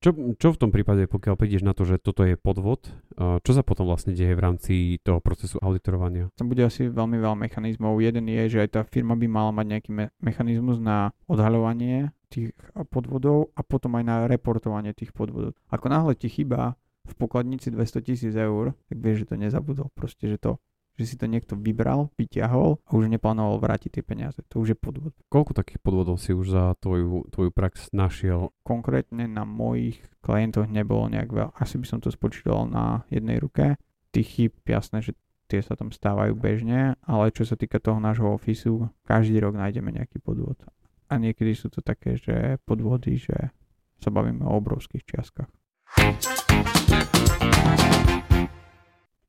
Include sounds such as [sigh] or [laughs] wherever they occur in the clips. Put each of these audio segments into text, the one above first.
Čo, čo v tom prípade, pokiaľ prídeš na to, že toto je podvod, čo sa potom vlastne deje v rámci toho procesu auditorovania? Tam bude asi veľmi veľa mechanizmov. Jeden je, že aj tá firma by mala mať nejaký me- mechanizmus na odhaľovanie tých podvodov a potom aj na reportovanie tých podvodov. Ako náhle ti chýba v pokladnici 200 tisíc eur, tak vieš, že to nezabudol. Proste, že to že si to niekto vybral, vyťahol a už neplánoval vrátiť tie peniaze. To už je podvod. Koľko takých podvodov si už za tvoju, tvoju prax našiel? Konkrétne na mojich klientoch nebolo nejak veľa. Asi by som to spočítal na jednej ruke. Tých chýb, jasné, že tie sa tam stávajú bežne, ale čo sa týka toho nášho ofisu, každý rok nájdeme nejaký podvod. A niekedy sú to také, že podvody, že sa bavíme o obrovských čiastkách.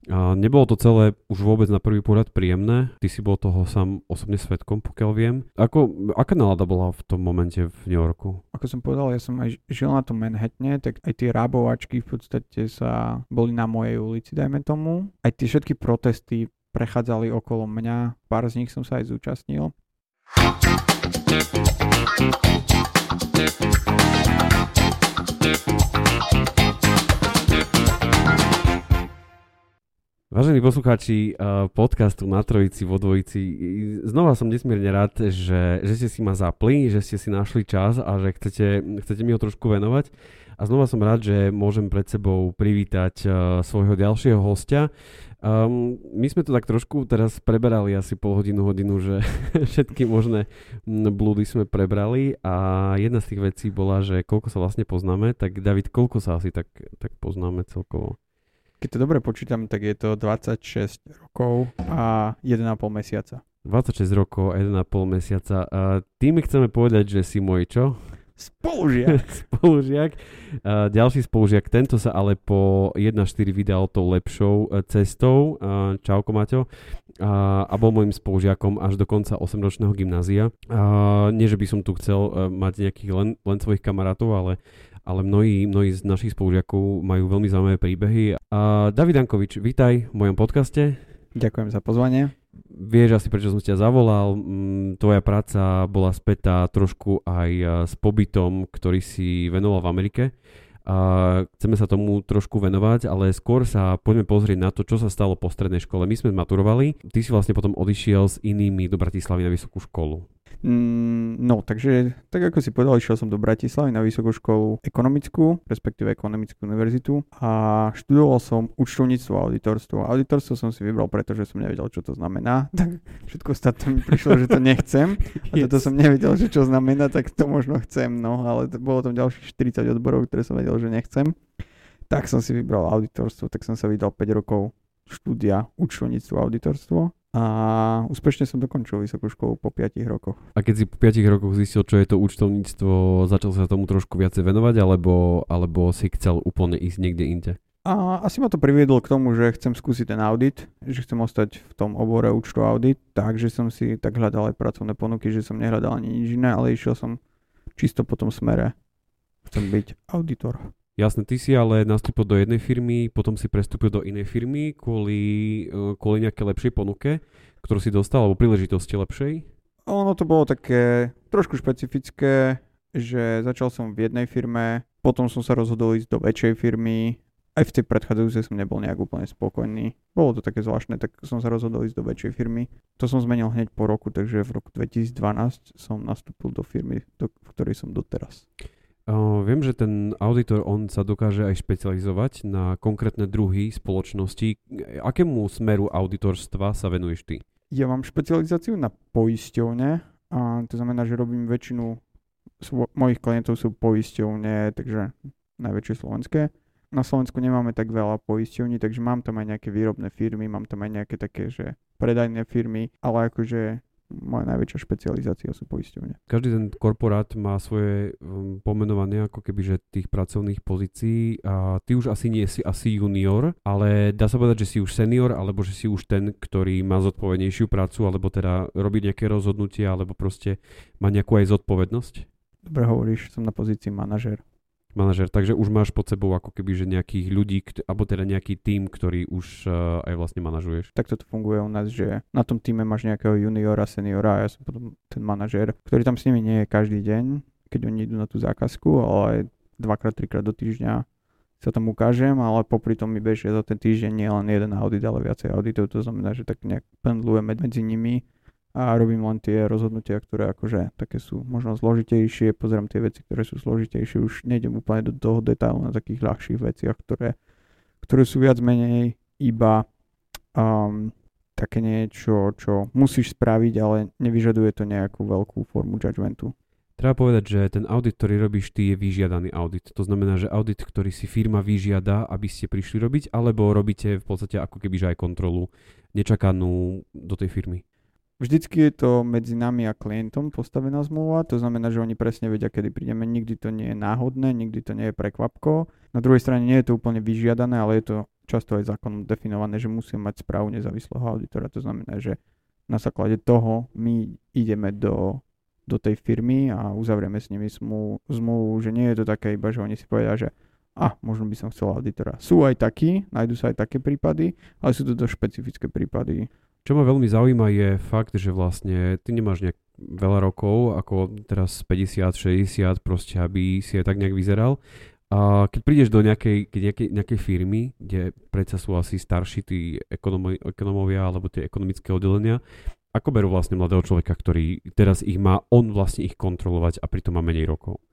A nebolo to celé už vôbec na prvý pohľad príjemné. Ty si bol toho sám osobne svetkom, pokiaľ viem. Ako, aká nálada bola v tom momente v New Yorku? Ako som povedal, ja som aj žil na tom Manhattane, tak aj tie rábovačky v podstate sa boli na mojej ulici, dajme tomu. Aj tie všetky protesty prechádzali okolo mňa, pár z nich som sa aj zúčastnil. Vážení poslucháči uh, podcastu na Trojici vo Dvojici, znova som nesmierne rád, že, že ste si ma zapli, že ste si našli čas a že chcete, chcete mi ho trošku venovať. A znova som rád, že môžem pred sebou privítať uh, svojho ďalšieho hostia. Um, my sme to tak trošku teraz preberali asi pol hodinu, hodinu, že [laughs] všetky možné blúdy sme prebrali a jedna z tých vecí bola, že koľko sa vlastne poznáme, tak David, koľko sa asi tak, tak poznáme celkovo? Keď to dobre počítam, tak je to 26 rokov a 1,5 mesiaca. 26 rokov a 1,5 mesiaca. A tým chceme povedať, že si môj čo? Spolužiak. [laughs] spolužiak. A ďalší spolužiak, tento sa ale po 1.4 vydal tou lepšou e, cestou. Čauko Maťo. A, a bol môjim spolužiakom až do konca 8-ročného gymnázia. A nie, že by som tu chcel e, mať nejakých len, len svojich kamarátov, ale ale mnohí, mnohí z našich spolužiakov majú veľmi zaujímavé príbehy. A David Dankovič, vítaj v mojom podcaste. Ďakujem za pozvanie. Vieš asi, prečo som ťa zavolal. Mm, Tvoja práca bola spätá trošku aj s pobytom, ktorý si venoval v Amerike. A chceme sa tomu trošku venovať, ale skôr sa poďme pozrieť na to, čo sa stalo po strednej škole. My sme maturovali, ty si vlastne potom odišiel s inými do Bratislavy na vysokú školu. Mm, no, takže tak ako si povedal, išiel som do Bratislavy na vysokú školu ekonomickú, respektíve ekonomickú univerzitu a študoval som účtovníctvo a auditorstvo. Auditorstvo som si vybral, pretože som nevedel, čo to znamená. [laughs] Tak všetko ostatné mi prišlo, že to nechcem. A toto som nevedel, že čo znamená, tak to možno chcem. No, ale to bolo tam ďalších 40 odborov, ktoré som vedel, že nechcem. Tak som si vybral auditorstvo, tak som sa vydal 5 rokov štúdia účtovníctvo a auditorstvo a úspešne som dokončil vysokú školu po 5 rokoch. A keď si po 5 rokoch zistil, čo je to účtovníctvo, začal sa tomu trošku viacej venovať, alebo, alebo si chcel úplne ísť niekde inde? A asi ma to priviedlo k tomu, že chcem skúsiť ten audit, že chcem ostať v tom obore účtu audit, takže som si tak hľadal aj pracovné ponuky, že som nehľadal ani nič iné, ale išiel som čisto po tom smere. Chcem byť auditor. Jasne, ty si ale nastúpil do jednej firmy, potom si prestúpil do inej firmy kvôli, eh, kvôli nejaké lepšej ponuke, ktorú si dostal, alebo príležitosti lepšej? Ono to bolo také trošku špecifické, že začal som v jednej firme, potom som sa rozhodol ísť do väčšej firmy, aj v tej predchádzajúcej som nebol nejak úplne spokojný. Bolo to také zvláštne, tak som sa rozhodol ísť do väčšej firmy. To som zmenil hneď po roku, takže v roku 2012 som nastúpil do firmy, do, v ktorej som doteraz. Viem, že ten auditor, on sa dokáže aj špecializovať na konkrétne druhy spoločnosti. Akému smeru auditorstva sa venuješ ty? Ja mám špecializáciu na poisťovne, a to znamená, že robím väčšinu svo- mojich klientov sú poisťovne, takže najväčšie slovenské. Na Slovensku nemáme tak veľa poisťovní, takže mám tam aj nejaké výrobné firmy, mám tam aj nejaké také, že predajné firmy, ale akože moja najväčšia špecializácia sú poisťovne. Každý ten korporát má svoje um, pomenovanie ako keby, že tých pracovných pozícií a ty už asi nie si asi junior, ale dá sa povedať, že si už senior, alebo že si už ten, ktorý má zodpovednejšiu prácu, alebo teda robí nejaké rozhodnutia, alebo proste má nejakú aj zodpovednosť? Dobre hovoríš, som na pozícii manažer manažer, takže už máš pod sebou ako keby, že nejakých ľudí, alebo teda nejaký tím, ktorý už uh, aj vlastne manažuješ. Tak toto funguje u nás, že na tom týme máš nejakého juniora, seniora a ja som potom ten manažer, ktorý tam s nimi nie je každý deň, keď oni idú na tú zákazku, ale dvakrát, trikrát do týždňa sa tam ukážem, ale popri tom mi bežia za ten týždeň nie len jeden audit, ale viacej auditov, to znamená, že tak nejak pendlujeme medzi nimi a robím len tie rozhodnutia, ktoré akože také sú možno zložitejšie, pozerám tie veci, ktoré sú zložitejšie, už nejdem úplne do toho detailu na takých ľahších veciach, ktoré, ktoré sú viac menej iba um, také niečo, čo musíš spraviť, ale nevyžaduje to nejakú veľkú formu judgmentu. Treba povedať, že ten audit, ktorý robíš ty, je vyžiadaný audit. To znamená, že audit, ktorý si firma vyžiada, aby ste prišli robiť, alebo robíte v podstate ako keby aj kontrolu nečakanú do tej firmy. Vždycky je to medzi nami a klientom postavená zmluva, to znamená, že oni presne vedia, kedy prídeme. Nikdy to nie je náhodné, nikdy to nie je prekvapko. Na druhej strane nie je to úplne vyžiadané, ale je to často aj zákonom definované, že musíme mať správu nezávislého auditora. To znamená, že na základe toho my ideme do, do tej firmy a uzavrieme s nimi zmluvu, že nie je to také iba, že oni si povedia, že a možno by som chcel auditora. Sú aj takí, nájdú sa aj také prípady, ale sú to dosť špecifické prípady. Čo ma veľmi zaujíma je fakt, že vlastne ty nemáš nejak veľa rokov, ako teraz 50, 60, proste aby si aj tak nejak vyzeral. A keď prídeš do nejakej, nejakej, nejakej firmy, kde predsa sú asi starší tí ekonomo, ekonomovia alebo tie ekonomické oddelenia, ako berú vlastne mladého človeka, ktorý teraz ich má, on vlastne ich kontrolovať a pritom má menej rokov?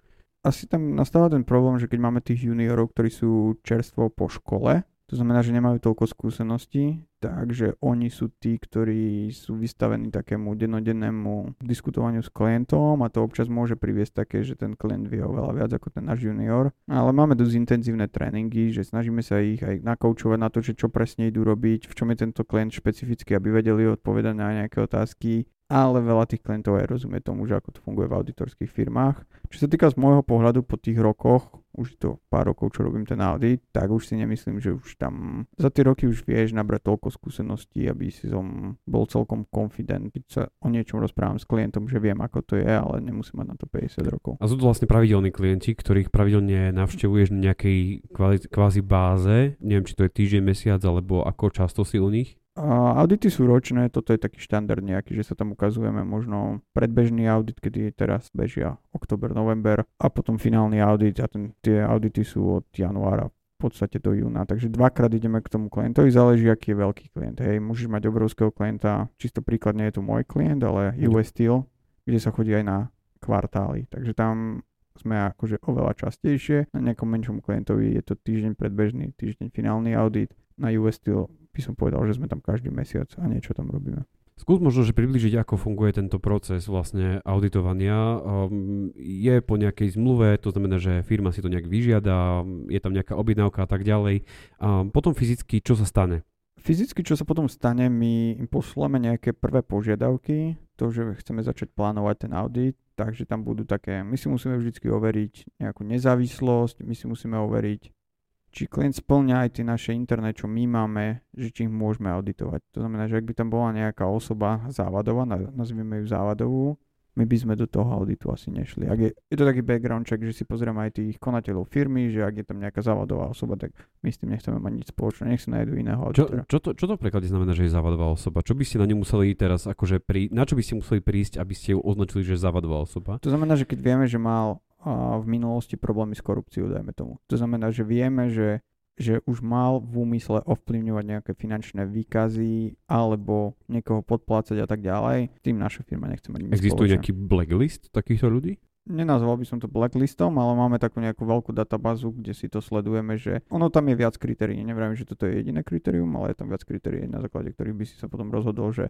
Asi tam nastáva ten problém, že keď máme tých juniorov, ktorí sú čerstvo po škole, to znamená, že nemajú toľko skúseností, takže oni sú tí, ktorí sú vystavení takému dennodennému diskutovaniu s klientom a to občas môže priviesť také, že ten klient vie oveľa viac ako ten náš junior. Ale máme dosť intenzívne tréningy, že snažíme sa ich aj nakoučovať na to, že čo presne idú robiť, v čom je tento klient špecifický, aby vedeli odpovedať na nejaké otázky ale veľa tých klientov aj rozumie tomu, že ako to funguje v auditorských firmách. Čo sa týka z môjho pohľadu po tých rokoch, už to pár rokov, čo robím ten audit, tak už si nemyslím, že už tam za tie roky už vieš nabrať toľko skúseností, aby si som bol celkom confident, keď sa o niečom rozprávam s klientom, že viem, ako to je, ale nemusím mať na to 50 rokov. A sú to vlastne pravidelní klienti, ktorých pravidelne navštevuješ na nejakej kvázi báze, neviem, či to je týždeň, mesiac, alebo ako často si u nich? Audity sú ročné, toto je taký štandard nejaký, že sa tam ukazujeme možno predbežný audit, kedy teraz bežia oktober, november a potom finálny audit a ten, tie audity sú od januára v podstate do júna. Takže dvakrát ideme k tomu klientovi, záleží, aký je veľký klient. Hej, môžeš mať obrovského klienta, čisto príklad nie je tu môj klient, ale US Steel, kde sa chodí aj na kvartály. Takže tam sme akože oveľa častejšie. Na nejakom menšom klientovi je to týždeň predbežný, týždeň finálny audit. Na US Steel by som povedal, že sme tam každý mesiac a niečo tam robíme. Skús možno, že približiť, ako funguje tento proces vlastne auditovania. Um, je po nejakej zmluve, to znamená, že firma si to nejak vyžiada, je tam nejaká objednávka a tak ďalej. Um, potom fyzicky, čo sa stane? Fyzicky, čo sa potom stane, my im pošleme nejaké prvé požiadavky, to, že chceme začať plánovať ten audit, takže tam budú také, my si musíme vždy overiť nejakú nezávislosť, my si musíme overiť či klient splňa aj tie naše interné, čo my máme, že či ich môžeme auditovať. To znamená, že ak by tam bola nejaká osoba závadová, nazvime ju závadovú, my by sme do toho auditu asi nešli. Ak je, je to taký background check, že si pozrieme aj tých konateľov firmy, že ak je tam nejaká závadová osoba, tak my s tým nechceme mať nič spoločné, nech si nájdu iného auditora. Čo, čo, to, čo to v preklade znamená, že je závadová osoba? Čo by ste na ňu museli teraz, akože pri, na čo by ste museli prísť, aby ste ju označili, že je závadová osoba? To znamená, že keď vieme, že mal v minulosti problémy s korupciou, dajme tomu. To znamená, že vieme, že, že už mal v úmysle ovplyvňovať nejaké finančné výkazy alebo niekoho podplácať a tak ďalej. Tým naša firma nechce mať Existuje nejaký blacklist takýchto ľudí? Nenazval by som to blacklistom, ale máme takú nejakú veľkú databázu, kde si to sledujeme, že ono tam je viac kritérií. Neviem, že toto je jediné kritérium, ale je tam viac kritérií, na základe ktorých by si sa potom rozhodol, že,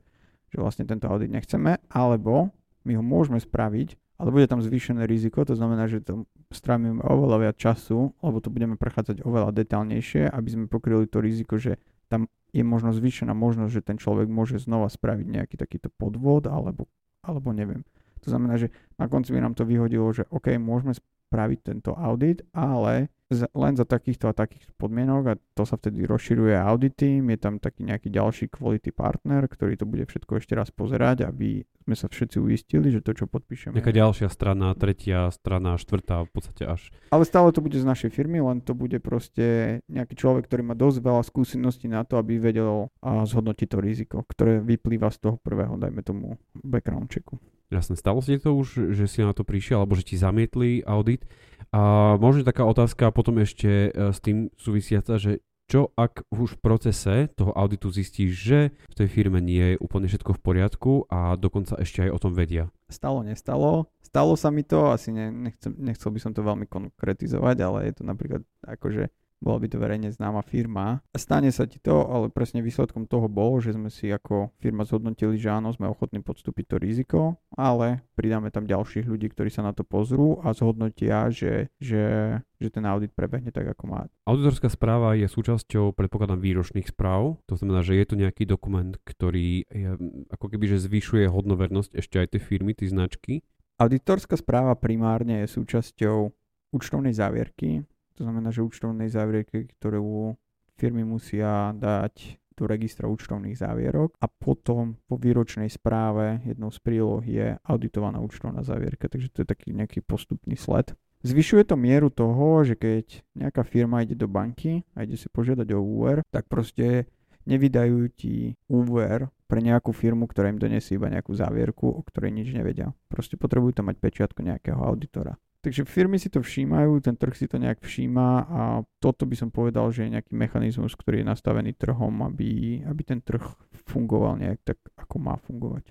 že vlastne tento audit nechceme, alebo my ho môžeme spraviť, ale bude tam zvýšené riziko, to znamená, že tam strávime oveľa viac času, lebo to budeme prechádzať oveľa detálnejšie, aby sme pokryli to riziko, že tam je možno zvýšená možnosť, že ten človek môže znova spraviť nejaký takýto podvod, alebo, alebo neviem. To znamená, že na konci by nám to vyhodilo, že OK, môžeme spraviť tento audit, ale len za takýchto a takých podmienok a to sa vtedy rozširuje audit team, je tam taký nejaký ďalší quality partner, ktorý to bude všetko ešte raz pozerať, aby sme sa všetci uistili, že to, čo podpíšeme... Nejaká ďalšia strana, tretia strana, štvrtá, v podstate až... Ale stále to bude z našej firmy, len to bude proste nejaký človek, ktorý má dosť veľa skúseností na to, aby vedel a zhodnotiť to riziko, ktoré vyplýva z toho prvého, dajme tomu, background checku. Jasne, stalo si to už, že si na to prišiel, alebo že ti zamietli audit. A možno taká otázka potom ešte e, s tým súvisiaca, že čo ak už v procese toho auditu zistíš, že v tej firme nie je úplne všetko v poriadku a dokonca ešte aj o tom vedia? Stalo, nestalo. Stalo sa mi to, asi ne, nechcem, nechcel by som to veľmi konkretizovať, ale je to napríklad akože bola by to verejne známa firma. Stane sa ti to, ale presne výsledkom toho bolo, že sme si ako firma zhodnotili, že áno, sme ochotní podstúpiť to riziko, ale pridáme tam ďalších ľudí, ktorí sa na to pozrú a zhodnotia, že, že, že ten audit prebehne tak, ako má. Auditorská správa je súčasťou, predpokladám, výročných správ. To znamená, že je to nejaký dokument, ktorý je, ako keby že zvyšuje hodnovernosť ešte aj tej firmy, tej značky. Auditorská správa primárne je súčasťou účtovnej závierky, to znamená, že účtovnej závierky, ktorú firmy musia dať do registra účtovných závierok a potom po výročnej správe jednou z príloh je auditovaná účtovná závierka, takže to je taký nejaký postupný sled. Zvyšuje to mieru toho, že keď nejaká firma ide do banky a ide si požiadať o úver, tak proste nevydajú ti úver pre nejakú firmu, ktorá im donesie iba nejakú závierku, o ktorej nič nevedia. Proste potrebujú tam mať pečiatku nejakého auditora. Takže firmy si to všímajú, ten trh si to nejak všíma a toto by som povedal, že je nejaký mechanizmus, ktorý je nastavený trhom, aby, aby ten trh fungoval nejak tak, ako má fungovať.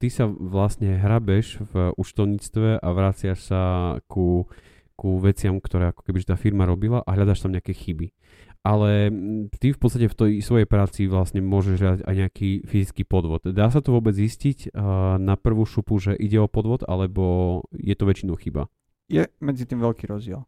Ty sa vlastne hrabeš v účtovníctve a vraciaš sa ku, ku veciam, ktoré ako keby tá firma robila a hľadaš tam nejaké chyby ale ty v podstate v tej svojej práci vlastne môžeš hľadať aj nejaký fyzický podvod. Dá sa to vôbec zistiť na prvú šupu, že ide o podvod, alebo je to väčšinou chyba? Je medzi tým veľký rozdiel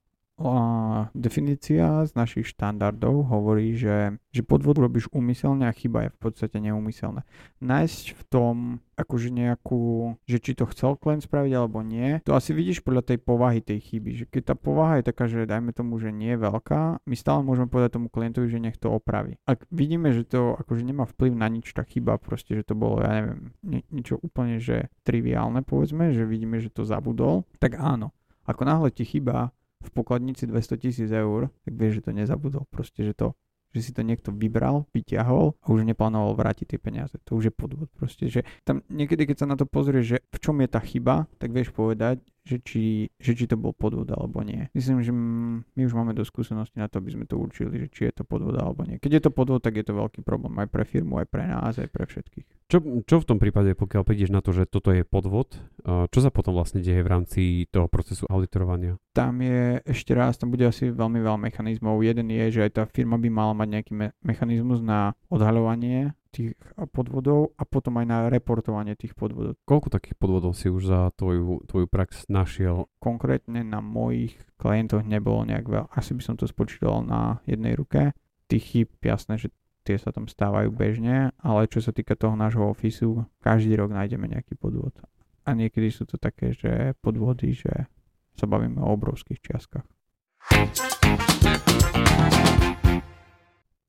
definícia z našich štandardov hovorí, že, že podvod robíš úmyselne a chyba je v podstate neumyselné. Nájsť v tom akože nejakú, že či to chcel klient spraviť alebo nie, to asi vidíš podľa tej povahy tej chyby, že keď tá povaha je taká, že dajme tomu, že nie je veľká, my stále môžeme povedať tomu klientovi, že nech to opraví. Ak vidíme, že to akože nemá vplyv na nič, tá chyba proste, že to bolo, ja neviem, ni- niečo úplne, že triviálne povedzme, že vidíme, že to zabudol, tak áno. Ako náhle ti chyba v pokladnici 200 tisíc eur, tak vieš, že to nezabudol. Proste, že to že si to niekto vybral, vyťahol a už neplánoval vrátiť tie peniaze. To už je podvod proste, že tam niekedy, keď sa na to pozrieš, že v čom je tá chyba, tak vieš povedať, že či, že či to bol podvod alebo nie. Myslím, že my už máme do skúsenosti na to, aby sme to určili, že či je to podvod alebo nie. Keď je to podvod, tak je to veľký problém aj pre firmu, aj pre nás, aj pre všetkých. Čo, čo v tom prípade, pokiaľ prídeš na to, že toto je podvod, čo sa potom vlastne deje v rámci toho procesu auditorovania? Tam je ešte raz, tam bude asi veľmi veľa mechanizmov. Jeden je, že aj tá firma by mala mať nejaký me- mechanizmus na odhaľovanie tých podvodov a potom aj na reportovanie tých podvodov. Koľko takých podvodov si už za tvoju, tvoju prax našiel? Konkrétne na mojich klientoch nebolo nejak veľa. Asi by som to spočítal na jednej ruke. Tých chýb, jasné, že tie sa tam stávajú bežne, ale čo sa týka toho nášho ofisu, každý rok nájdeme nejaký podvod. A niekedy sú to také, že podvody, že sa bavíme o obrovských čiastkách.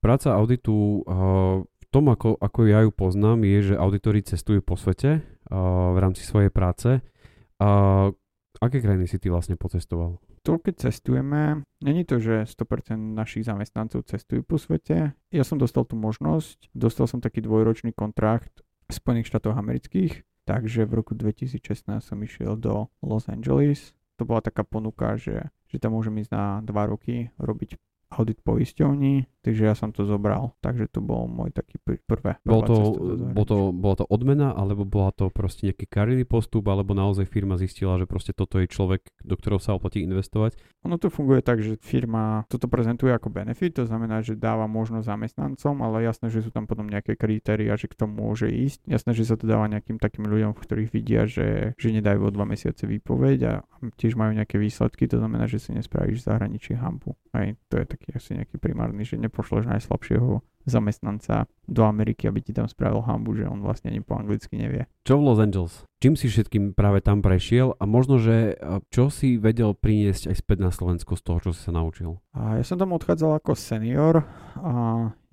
Práca auditu uh, tom, ako, ako ja ju poznám, je, že auditori cestujú po svete v rámci svojej práce. Aké krajiny si ty vlastne pocestoval? To, keď cestujeme, není to, že 100% našich zamestnancov cestujú po svete. Ja som dostal tú možnosť, dostal som taký dvojročný kontrakt v Spojených štátoch amerických, takže v roku 2016 som išiel do Los Angeles. To bola taká ponuka, že, že tam môžem ísť na 2 roky robiť audit poisťovní, takže ja som to zobral. Takže to bol môj taký pr- prvé. Bol to, bol to, bola to odmena, alebo bola to proste nejaký kariérny postup, alebo naozaj firma zistila, že proste toto je človek, do ktorého sa oplatí investovať? Ono to funguje tak, že firma toto prezentuje ako benefit, to znamená, že dáva možnosť zamestnancom, ale jasné, že sú tam potom nejaké kritéria, že kto môže ísť. Jasné, že sa to dáva nejakým takým ľuďom, ktorých vidia, že, že nedajú o dva mesiace výpoveď a tiež majú nejaké výsledky, to znamená, že si nespravíš v zahraničí hampu. Aj to je tak taký asi nejaký primárny, že nepošleš najslabšieho zamestnanca do Ameriky, aby ti tam spravil hambu, že on vlastne ani po anglicky nevie. Čo v Los Angeles? Čím si všetkým práve tam prešiel a možno, že čo si vedel priniesť aj späť na Slovensku z toho, čo si sa naučil? A ja som tam odchádzal ako senior a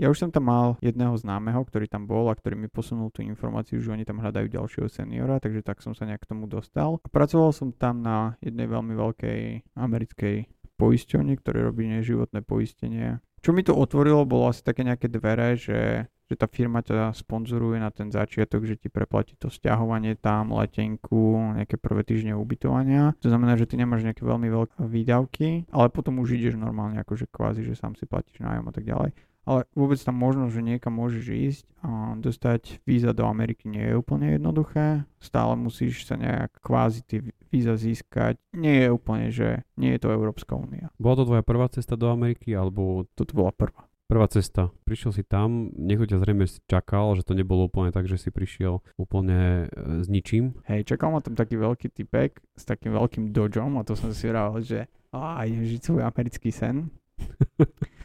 ja už som tam mal jedného známeho, ktorý tam bol a ktorý mi posunul tú informáciu, že oni tam hľadajú ďalšieho seniora, takže tak som sa nejak k tomu dostal. A pracoval som tam na jednej veľmi veľkej americkej poisťovni, ktoré robí neživotné poistenie čo mi to otvorilo, bolo asi také nejaké dvere, že, že tá firma ťa sponzoruje na ten začiatok, že ti preplatí to stiahovanie tam, letenku, nejaké prvé týždne ubytovania. To znamená, že ty nemáš nejaké veľmi veľké výdavky, ale potom už ideš normálne, akože kvázi, že sám si platíš nájom a tak ďalej ale vôbec tam možno, že niekam môžeš ísť a dostať víza do Ameriky nie je úplne jednoduché. Stále musíš sa nejak kvázi tie víza získať. Nie je úplne, že nie je to Európska únia. Bola to tvoja prvá cesta do Ameriky, alebo... Toto bola prvá. Prvá cesta. Prišiel si tam, niekto ťa zrejme čakal, že to nebolo úplne tak, že si prišiel úplne e, s ničím. Hej, čakal ma tam taký veľký typek s takým veľkým dodžom a to som si vral, že a idem žiť svoj americký sen. [laughs]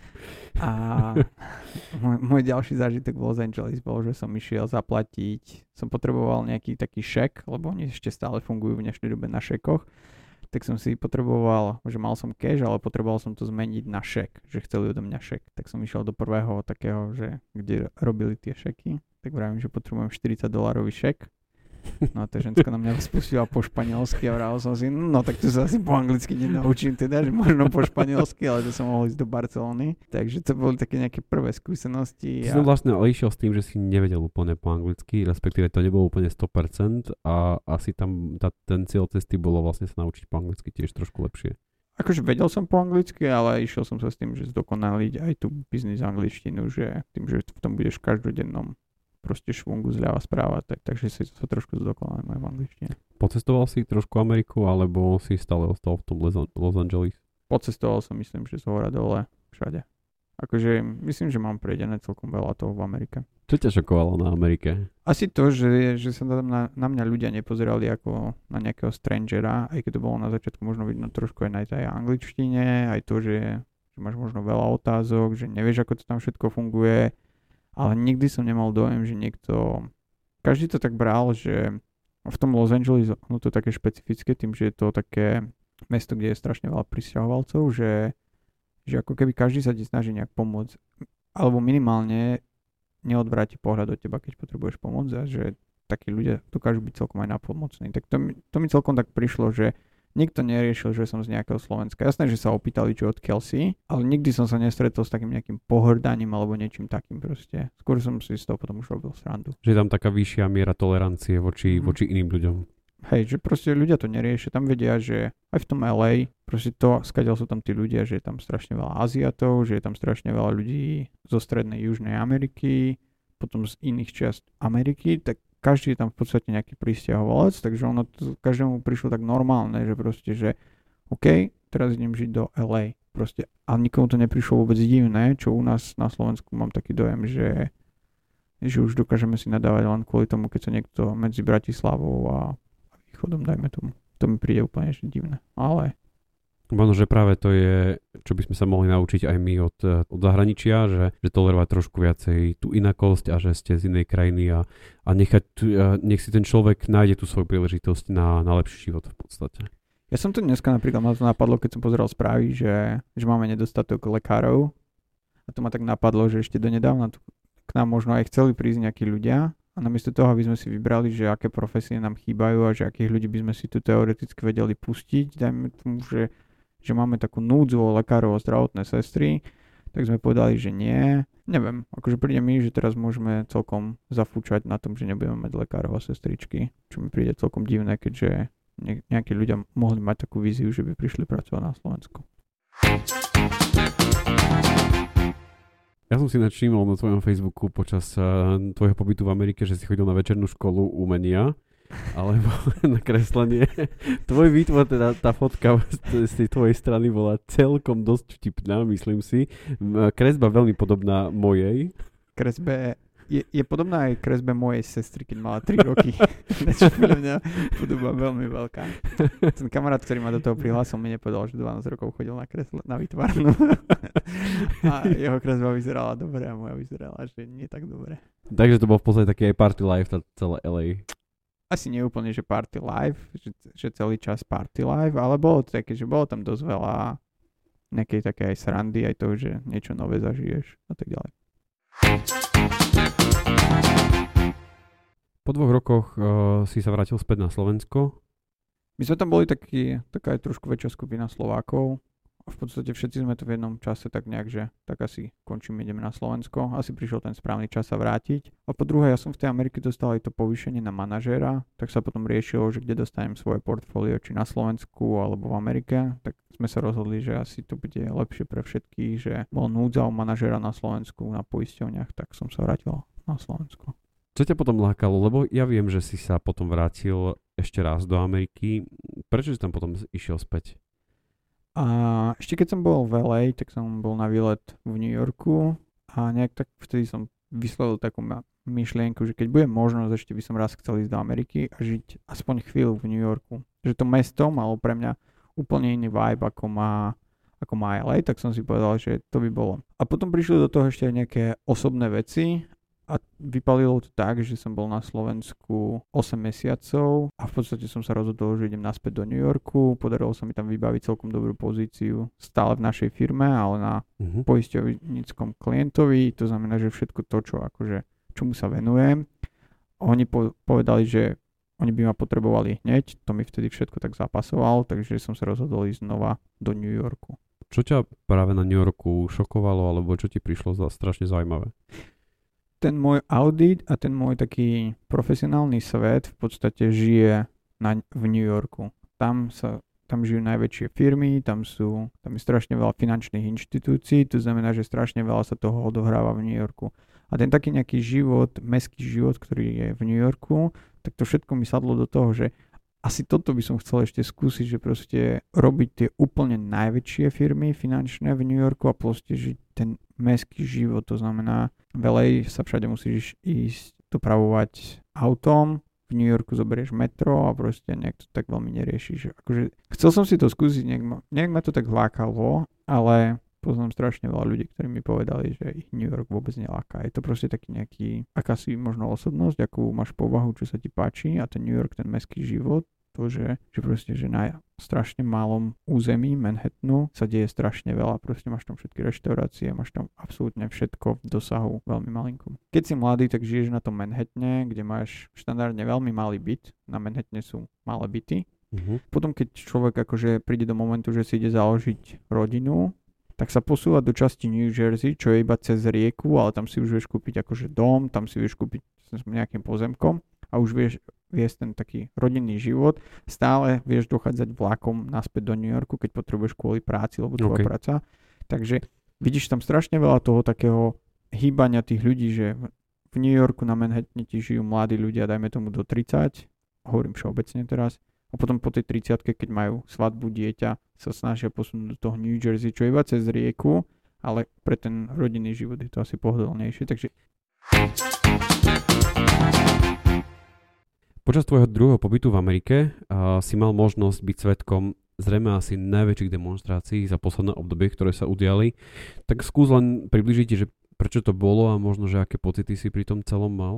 A môj, môj ďalší zážitok v Los Angeles bol, že som išiel zaplatiť, som potreboval nejaký taký šek, lebo oni ešte stále fungujú v dnešnej dobe na šekoch, tak som si potreboval, že mal som cash, ale potreboval som to zmeniť na šek, že chceli odo mňa šek. Tak som išiel do prvého takého, že kde robili tie šeky, tak vravím, že potrebujem 40 dolárový šek No a tá ženská na mňa spustila po španielsky a vral som si, no tak to sa asi po anglicky nenaučím teda, že možno po španielsky, ale to som mohol ísť do Barcelony. Takže to boli také nejaké prvé skúsenosti. A... som vlastne išiel s tým, že si nevedel úplne po anglicky, respektíve to nebolo úplne 100% a asi tam tá, ten cieľ cesty bolo vlastne sa naučiť po anglicky tiež trošku lepšie. Akože vedel som po anglicky, ale išiel som sa s tým, že zdokonaliť aj tú biznis angličtinu, že tým, že v tom budeš v každodennom proste švungu zľava správa, tak, takže si sa trošku zdokonali aj v angličtine. Pocestoval si trošku Ameriku, alebo si stále ostal v tom Los Angeles? Pocestoval som, myslím, že z hora dole, všade. Akože myslím, že mám prejdené celkom veľa toho v Amerike. Čo ťa šokovalo na Amerike? Asi to, že, že sa tam na, na mňa ľudia nepozerali ako na nejakého strangera, aj keď to bolo na začiatku možno vidno trošku aj na tej angličtine, aj to, že, že máš možno veľa otázok, že nevieš, ako to tam všetko funguje, ale nikdy som nemal dojem, že niekto, každý to tak bral, že v tom Los Angeles, ono to je také špecifické tým, že je to také mesto, kde je strašne veľa prisťahovalcov, že, že ako keby každý sa ti snaží nejak pomôcť, alebo minimálne neodvráti pohľad od teba, keď potrebuješ pomoc a že takí ľudia dokážu byť celkom aj napomocní. Tak to, to mi celkom tak prišlo, že Nikto neriešil, že som z nejakého Slovenska. Jasné, že sa opýtali, čo odkiaľ si, ale nikdy som sa nestretol s takým nejakým pohrdaním alebo niečím takým proste. Skôr som si z toho potom už robil srandu. Že je tam taká vyššia miera tolerancie voči, mm. voči iným ľuďom. Hej, že proste ľudia to neriešia. Tam vedia, že aj v tom LA, proste to, skadiaľ sú tam tí ľudia, že je tam strašne veľa Aziatov, že je tam strašne veľa ľudí zo strednej Južnej Ameriky, potom z iných čiast Ameriky, tak každý je tam v podstate nejaký pristahovalec, takže ono to každému prišlo tak normálne, že proste, že OK, teraz idem žiť do LA. Proste, a nikomu to neprišlo vôbec divné, čo u nás na Slovensku mám taký dojem, že, že už dokážeme si nadávať len kvôli tomu, keď sa niekto medzi Bratislavou a východom, dajme tomu. To mi príde úplne divné. Ale Možno, že práve to je, čo by sme sa mohli naučiť aj my od, od zahraničia, že, že tolerovať trošku viacej tú inakosť a že ste z inej krajiny a, a nechať, nech si ten človek nájde tú svoju príležitosť na, na lepší život v podstate. Ja som to dneska napríklad, ma to napadlo, keď som pozeral správy, že, že máme nedostatok lekárov a to ma tak napadlo, že ešte donedávna k nám možno aj chceli prísť nejakí ľudia a namiesto toho, aby sme si vybrali, že aké profesie nám chýbajú a že akých ľudí by sme si tu teoreticky vedeli pustiť, dajme tomu, že že máme takú núdzu o lekárov a zdravotné sestry, tak sme povedali, že nie. Neviem, akože príde mi, že teraz môžeme celkom zafúčať na tom, že nebudeme mať lekárov a sestričky, čo mi príde celkom divné, keďže nejakí ľudia mohli mať takú víziu, že by prišli pracovať na Slovensku. Ja som si načímal na tvojom Facebooku počas uh, tvojho pobytu v Amerike, že si chodil na večernú školu umenia alebo [laughs] na kreslenie. Tvoj výtvor, teda tá fotka z tej tvojej strany bola celkom dosť vtipná, myslím si. Kresba veľmi podobná mojej. Kresbe je, je podobná aj kresbe mojej sestry, keď mala 3 roky. [laughs] Čo podľa mňa podoba veľmi veľká. Ten kamarát, ktorý ma do toho prihlásil, mi nepovedal, že 12 rokov chodil na kresle, na výtvarnú. [laughs] a jeho kresba vyzerala dobre a moja vyzerala, že nie tak dobre. Takže to bol v podstate taký aj party life, tá celé LA. Asi nie úplne, že party live, že, že celý čas party live, ale bolo to také, že bolo tam dosť veľa nejakej také aj srandy, aj to, že niečo nové zažiješ a tak ďalej. Po dvoch rokoch uh, si sa vrátil späť na Slovensko. My sme tam boli taký, taká aj trošku väčšia skupina Slovákov. V podstate všetci sme to v jednom čase tak nejak, že tak asi končíme, ideme na Slovensko. Asi prišiel ten správny čas sa vrátiť. A po druhé, ja som v tej Amerike dostal aj to povýšenie na manažéra, tak sa potom riešilo, že kde dostanem svoje portfólio, či na Slovensku alebo v Amerike. Tak sme sa rozhodli, že asi to bude lepšie pre všetkých, že bol núdza o manažéra na Slovensku na poisťovniach, tak som sa vrátil na Slovensku. Čo ťa potom lákalo? Lebo ja viem, že si sa potom vrátil ešte raz do Ameriky. Prečo si tam potom išiel späť? A ešte keď som bol v LA, tak som bol na výlet v New Yorku a nejak tak vtedy som vyslovil takú myšlienku, že keď bude možnosť, ešte by som raz chcel ísť do Ameriky a žiť aspoň chvíľu v New Yorku. Že to mesto malo pre mňa úplne iný vibe, ako má, ako má LA, tak som si povedal, že to by bolo. A potom prišli do toho ešte nejaké osobné veci a vypalilo to tak, že som bol na Slovensku 8 mesiacov a v podstate som sa rozhodol, že idem naspäť do New Yorku. Podarilo sa mi tam vybaviť celkom dobrú pozíciu stále v našej firme, ale na uh-huh. poisťovníckom klientovi. To znamená, že všetko to, čo akože, čomu sa venujem. Oni po- povedali, že oni by ma potrebovali hneď, to mi vtedy všetko tak zapasoval, takže som sa rozhodol ísť znova do New Yorku. Čo ťa práve na New Yorku šokovalo, alebo čo ti prišlo za strašne zaujímavé? Ten môj audit a ten môj taký profesionálny svet v podstate žije na, v New Yorku. Tam sa tam žijú najväčšie firmy, tam sú, tam je strašne veľa finančných inštitúcií, to znamená, že strašne veľa sa toho odohráva v New Yorku. A ten taký nejaký život, meský život, ktorý je v New Yorku, tak to všetko mi sadlo do toho, že asi toto by som chcel ešte skúsiť, že proste robiť tie úplne najväčšie firmy finančné v New Yorku a proste žiť ten meský život, to znamená Velej sa všade musíš ísť dopravovať autom, v New Yorku zoberieš metro a proste nejak to tak veľmi neriešiš. Akože, chcel som si to skúsiť, nejak ma, nejak ma to tak lákalo, ale poznám strašne veľa ľudí, ktorí mi povedali, že ich New York vôbec neláka. Je to proste taký nejaký, akási možno osobnosť, akú máš povahu, čo sa ti páči a ten New York, ten meský život, to, že, že proste, že na strašne malom území Manhattanu sa deje strašne veľa. Proste máš tam všetky reštaurácie, máš tam absolútne všetko v dosahu veľmi malinkom. Keď si mladý, tak žiješ na tom Manhattane, kde máš štandardne veľmi malý byt. Na Manhattane sú malé byty. Uh-huh. Potom, keď človek akože príde do momentu, že si ide založiť rodinu, tak sa posúva do časti New Jersey, čo je iba cez rieku, ale tam si už vieš kúpiť akože dom, tam si vieš kúpiť nejakým pozemkom a už vieš viesť ten taký rodinný život. Stále vieš dochádzať vlakom naspäť do New Yorku, keď potrebuješ kvôli práci, lebo tvoja okay. práca. Takže vidíš tam strašne veľa toho takého hýbania tých ľudí, že v New Yorku na Manhattane ti žijú mladí ľudia, dajme tomu do 30, hovorím všeobecne teraz, a potom po tej 30 keď majú svadbu dieťa, sa snažia posunúť do toho New Jersey, čo iba cez rieku, ale pre ten rodinný život je to asi pohodlnejšie. Takže Počas tvojho druhého pobytu v Amerike uh, si mal možnosť byť svetkom zrejme asi najväčších demonstrácií za posledné obdobie, ktoré sa udiali. Tak skús len približiť, že prečo to bolo a možno, že aké pocity si pri tom celom mal?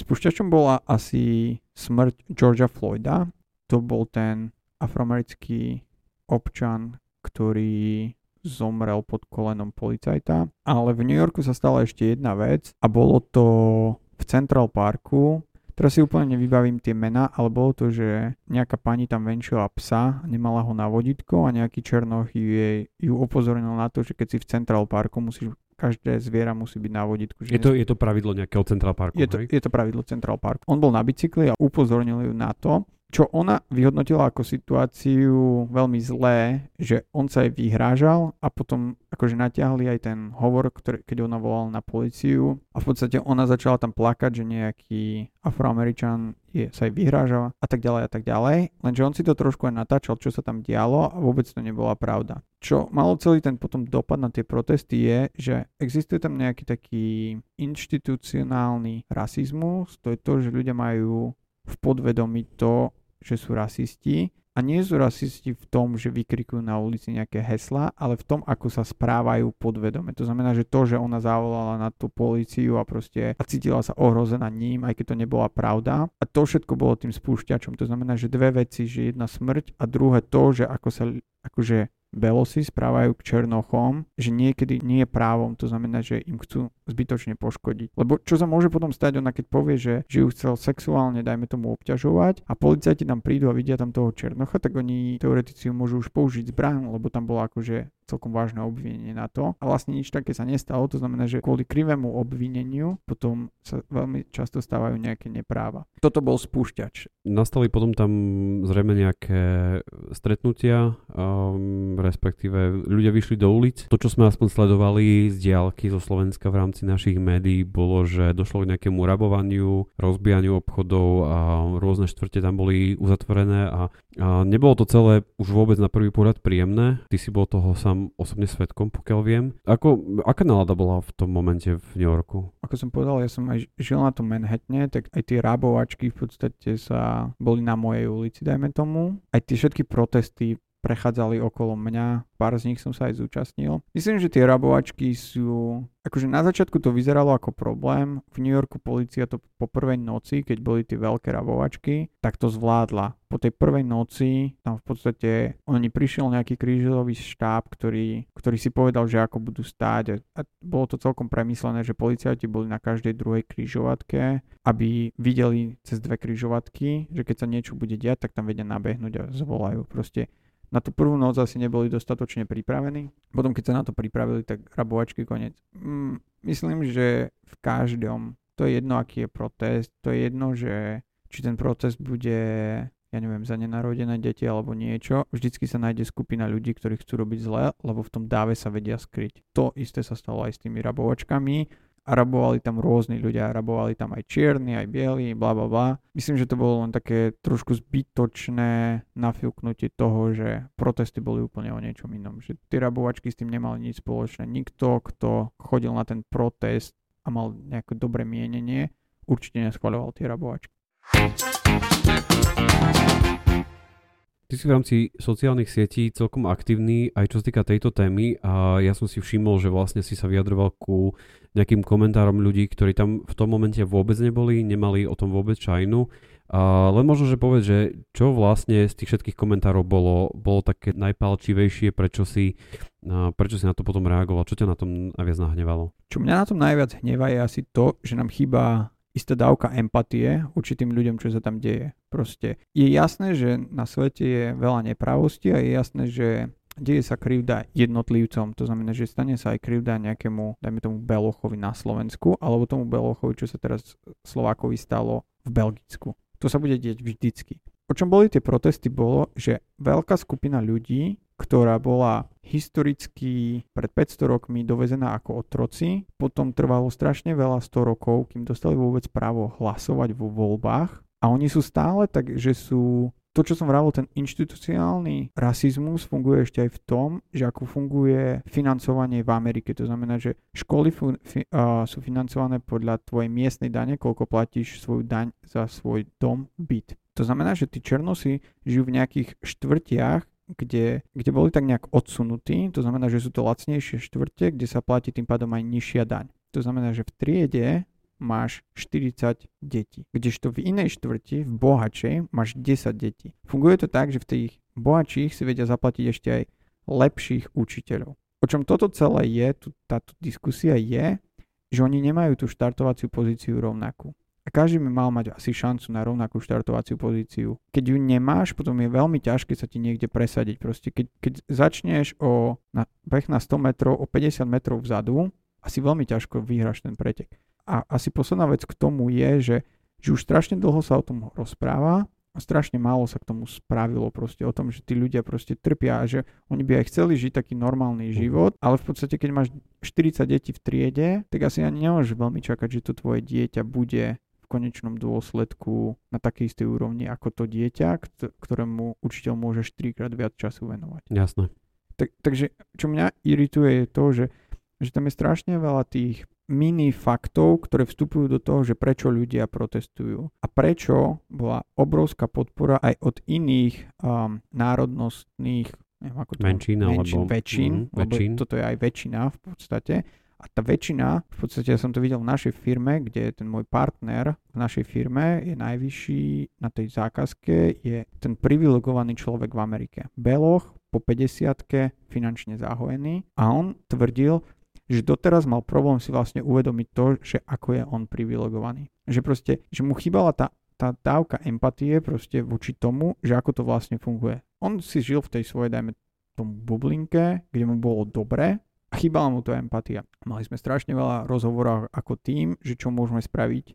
Spúšťačom bola asi smrť Georgia Floyda. To bol ten afroamerický občan, ktorý zomrel pod kolenom policajta. Ale v New Yorku sa stala ešte jedna vec a bolo to v Central Parku Teraz si úplne nevybavím tie mená, ale bolo to, že nejaká pani tam venčila psa, nemala ho na vodítko a nejaký černoch ju, jej, ju upozornil na to, že keď si v Central Parku musíš každé zviera musí byť na vodítku. Že je, to, je to pravidlo nejakého Central Parku, je to, je to pravidlo Central Parku. On bol na bicykli a upozornil ju na to, čo ona vyhodnotila ako situáciu veľmi zlé, že on sa jej vyhrážal a potom akože natiahli aj ten hovor, ktorý, keď ona volala na policiu a v podstate ona začala tam plakať, že nejaký afroameričan je, sa jej vyhrážal a tak ďalej a tak ďalej. Lenže on si to trošku aj natáčal, čo sa tam dialo a vôbec to nebola pravda. Čo malo celý ten potom dopad na tie protesty je, že existuje tam nejaký taký inštitucionálny rasizmus, to je to, že ľudia majú v podvedomí to, že sú rasisti a nie sú rasisti v tom, že vykrikujú na ulici nejaké hesla, ale v tom, ako sa správajú podvedome. To znamená, že to, že ona zavolala na tú policiu a proste a cítila sa ohrozená ním, aj keď to nebola pravda. A to všetko bolo tým spúšťačom. To znamená, že dve veci, že jedna smrť a druhé to, že ako sa akože belosi správajú k černochom, že niekedy nie je právom, to znamená, že im chcú zbytočne poškodiť. Lebo čo sa môže potom stať, ona keď povie, že, že ju chcel sexuálne, dajme tomu, obťažovať a policajti tam prídu a vidia tam toho černocha, tak oni teoreticky môžu už použiť zbraň, lebo tam bolo akože celkom vážne obvinenie na to. A vlastne nič také sa nestalo, to znamená, že kvôli krivému obvineniu potom sa veľmi často stávajú nejaké nepráva. Toto bol spúšťač. Nastali potom tam zrejme nejaké stretnutia, um, respektíve ľudia vyšli do ulic. To, čo sme aspoň sledovali z diálky zo Slovenska v rámci našich médií, bolo, že došlo k nejakému rabovaniu, rozbijaniu obchodov a rôzne štvrte tam boli uzatvorené a, a nebolo to celé už vôbec na prvý pohľad príjemné. Ty si bol toho sám osobne svetkom, pokiaľ viem. Ako, aká nálada bola v tom momente v New Yorku? Ako som povedal, ja som aj žil na tom Manhattane, tak aj tie rábovačky v podstate sa boli na mojej ulici, dajme tomu. Aj tie všetky protesty prechádzali okolo mňa, pár z nich som sa aj zúčastnil. Myslím, že tie rabovačky sú... Akože na začiatku to vyzeralo ako problém. V New Yorku policia to po prvej noci, keď boli tie veľké rabovačky, tak to zvládla. Po tej prvej noci tam v podstate oni prišiel nejaký krížový štáb, ktorý, ktorý si povedal, že ako budú stáť a, a bolo to celkom premyslené, že policajti boli na každej druhej krížovatke, aby videli cez dve krížovatky, že keď sa niečo bude diať, tak tam vedia nabehnúť a zvolajú. Proste na tú prvú noc asi neboli dostatočne pripravení. Potom, keď sa na to pripravili, tak rabovačky koniec. Mm, myslím, že v každom, to je jedno, aký je protest, to je jedno, že či ten protest bude ja neviem, za nenarodené deti alebo niečo, vždycky sa nájde skupina ľudí, ktorí chcú robiť zle, lebo v tom dáve sa vedia skryť. To isté sa stalo aj s tými rabovačkami a rabovali tam rôzni ľudia, rabovali tam aj čierni, aj bieli, bla bla bla. Myslím, že to bolo len také trošku zbytočné nafilknutie toho, že protesty boli úplne o niečom inom. Že tie rabovačky s tým nemali nič spoločné. Nikto, kto chodil na ten protest a mal nejaké dobré mienenie, určite neschvaľoval tie rabovačky. Ty si v rámci sociálnych sietí celkom aktívny aj čo sa týka tejto témy a ja som si všimol, že vlastne si sa vyjadroval ku nejakým komentárom ľudí, ktorí tam v tom momente vôbec neboli, nemali o tom vôbec čajnu. A len možno, že povedz, že čo vlastne z tých všetkých komentárov bolo, bolo také najpalčivejšie, prečo si, prečo si na to potom reagoval, čo ťa na tom najviac nahnevalo? Čo mňa na tom najviac hneva je asi to, že nám chýba istá dávka empatie určitým ľuďom, čo sa tam deje. Proste je jasné, že na svete je veľa nepravosti a je jasné, že deje sa krivda jednotlivcom, to znamená, že stane sa aj krivda nejakému, dajme tomu Belochovi na Slovensku, alebo tomu Belochovi, čo sa teraz Slovákovi stalo v Belgicku. To sa bude deť vždycky. O čom boli tie protesty bolo, že veľká skupina ľudí ktorá bola historicky pred 500 rokmi dovezená ako otroci. Potom trvalo strašne veľa 100 rokov, kým dostali vôbec právo hlasovať vo voľbách. A oni sú stále tak, že sú to, čo som vravil, ten inštitucionálny rasizmus funguje ešte aj v tom, že ako funguje financovanie v Amerike. To znamená, že školy fu- fi- uh, sú financované podľa tvojej miestnej dane, koľko platíš svoju daň za svoj dom, byt. To znamená, že tí černosi žijú v nejakých štvrtiach, kde, kde boli tak nejak odsunutí, to znamená, že sú to lacnejšie štvrte, kde sa platí tým pádom aj nižšia daň. To znamená, že v triede máš 40 detí, kdežto v inej štvrti, v bohačej, máš 10 detí. Funguje to tak, že v tých bohatších si vedia zaplatiť ešte aj lepších učiteľov. O čom toto celé je, tu, táto diskusia je, že oni nemajú tú štartovaciu pozíciu rovnakú. A každý by mal mať asi šancu na rovnakú štartovaciu pozíciu. Keď ju nemáš, potom je veľmi ťažké sa ti niekde presadiť. Proste keď, keď začneš o na, beh na 100 metrov, o 50 metrov vzadu, asi veľmi ťažko vyhráš ten pretek. A asi posledná vec k tomu je, že, že už strašne dlho sa o tom rozpráva, strašne málo sa k tomu spravilo proste o tom, že tí ľudia proste trpia a že oni by aj chceli žiť taký normálny život, ale v podstate keď máš 40 detí v triede, tak asi ani nemôžeš veľmi čakať, že to tvoje dieťa bude konečnom dôsledku na takej istej úrovni ako to dieťa, ktorému učiteľ môže 4 krát viac času venovať. Jasné. Tak, takže čo mňa irituje je to, že, že tam je strašne veľa tých mini faktov, ktoré vstupujú do toho, že prečo ľudia protestujú a prečo bola obrovská podpora aj od iných um, národnostných neviem, ako to, menšín, menšín, alebo, väčšín, mm, väčšín. toto je aj väčšina v podstate. A tá väčšina, v podstate ja som to videl v našej firme, kde ten môj partner v našej firme je najvyšší na tej zákazke, je ten privilegovaný človek v Amerike. Beloch, po 50 finančne zahojený a on tvrdil, že doteraz mal problém si vlastne uvedomiť to, že ako je on privilegovaný. Že proste, že mu chýbala tá, tá dávka empatie proste voči tomu, že ako to vlastne funguje. On si žil v tej svojej, dajme tomu bublinke, kde mu bolo dobre a chýbala mu to empatia. Mali sme strašne veľa rozhovorov ako tým, že čo môžeme spraviť,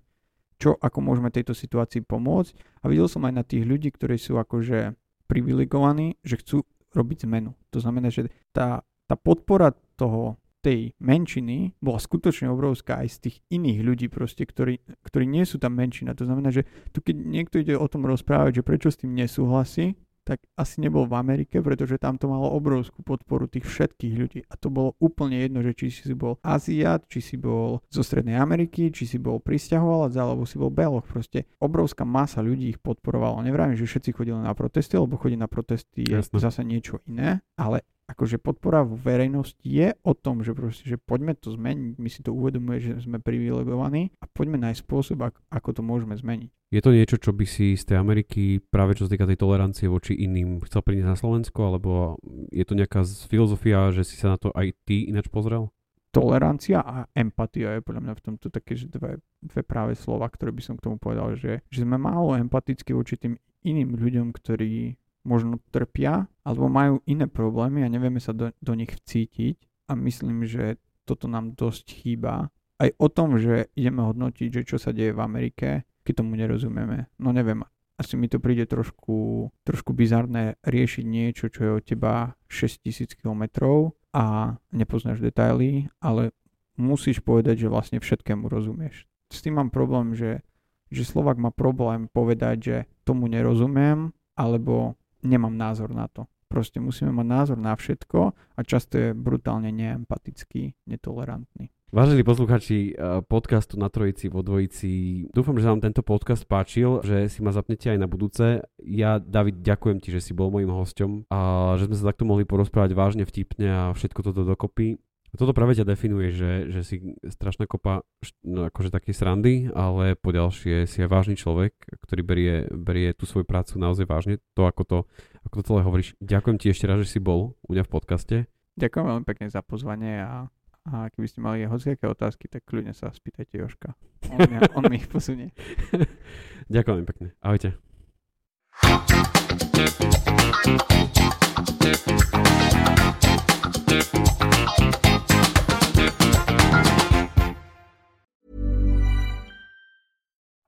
čo, ako môžeme tejto situácii pomôcť. A videl som aj na tých ľudí, ktorí sú akože privilegovaní, že chcú robiť zmenu. To znamená, že tá, tá podpora toho tej menšiny bola skutočne obrovská aj z tých iných ľudí proste, ktorí, ktorí nie sú tam menšina. To znamená, že tu keď niekto ide o tom rozprávať, že prečo s tým nesúhlasí, tak asi nebol v Amerike, pretože tam to malo obrovskú podporu tých všetkých ľudí. A to bolo úplne jedno, že či si bol Aziat, či si bol zo Strednej Ameriky, či si bol pristahovalec, alebo si bol Beloch. Proste obrovská masa ľudí ich podporovala. Nevravím, že všetci chodili na protesty, lebo chodí na protesty je Jasne. zase niečo iné, ale akože podpora v verejnosti je o tom, že proste, že poďme to zmeniť, my si to uvedomuje, že sme privilegovaní a poďme nájsť spôsob, ako to môžeme zmeniť. Je to niečo, čo by si z tej Ameriky práve čo sa týka tej tolerancie voči iným chcel priniesť na Slovensko, alebo je to nejaká filozofia, že si sa na to aj ty ináč pozrel? Tolerancia a empatia je podľa mňa v tomto také, že dve, dve práve slova, ktoré by som k tomu povedal, že, že sme málo empatickí voči tým iným ľuďom, ktorí možno trpia alebo majú iné problémy a nevieme sa do, do nich vcítiť a myslím, že toto nám dosť chýba. Aj o tom, že ideme hodnotiť, že čo sa deje v Amerike, keď tomu nerozumieme. No neviem, asi mi to príde trošku, trošku bizarné riešiť niečo, čo je od teba 6000 km a nepoznáš detaily, ale musíš povedať, že vlastne všetkému rozumieš. S tým mám problém, že, že Slovak má problém povedať, že tomu nerozumiem, alebo nemám názor na to. Proste musíme mať názor na všetko a často je brutálne neempatický, netolerantný. Vážení posluchači eh, podcastu na Trojici vo Dvojici, dúfam, že vám tento podcast páčil, že si ma zapnete aj na budúce. Ja, David, ďakujem ti, že si bol mojím hosťom a že sme sa takto mohli porozprávať vážne, vtipne a všetko toto dokopy. Toto práve ťa definuje, že, že si strašná kopa no, akože takej srandy, ale poďalšie si aj vážny človek, ktorý berie, berie tú svoju prácu naozaj vážne, to ako to, ako to celé hovoríš. Ďakujem ti ešte raz, že si bol u mňa v podcaste. Ďakujem veľmi pekne za pozvanie a, a keby ste mali hociaké otázky, tak kľudne sa spýtajte Joška. On, mi, on mi ich posunie. [laughs] Ďakujem pekne. Ahojte.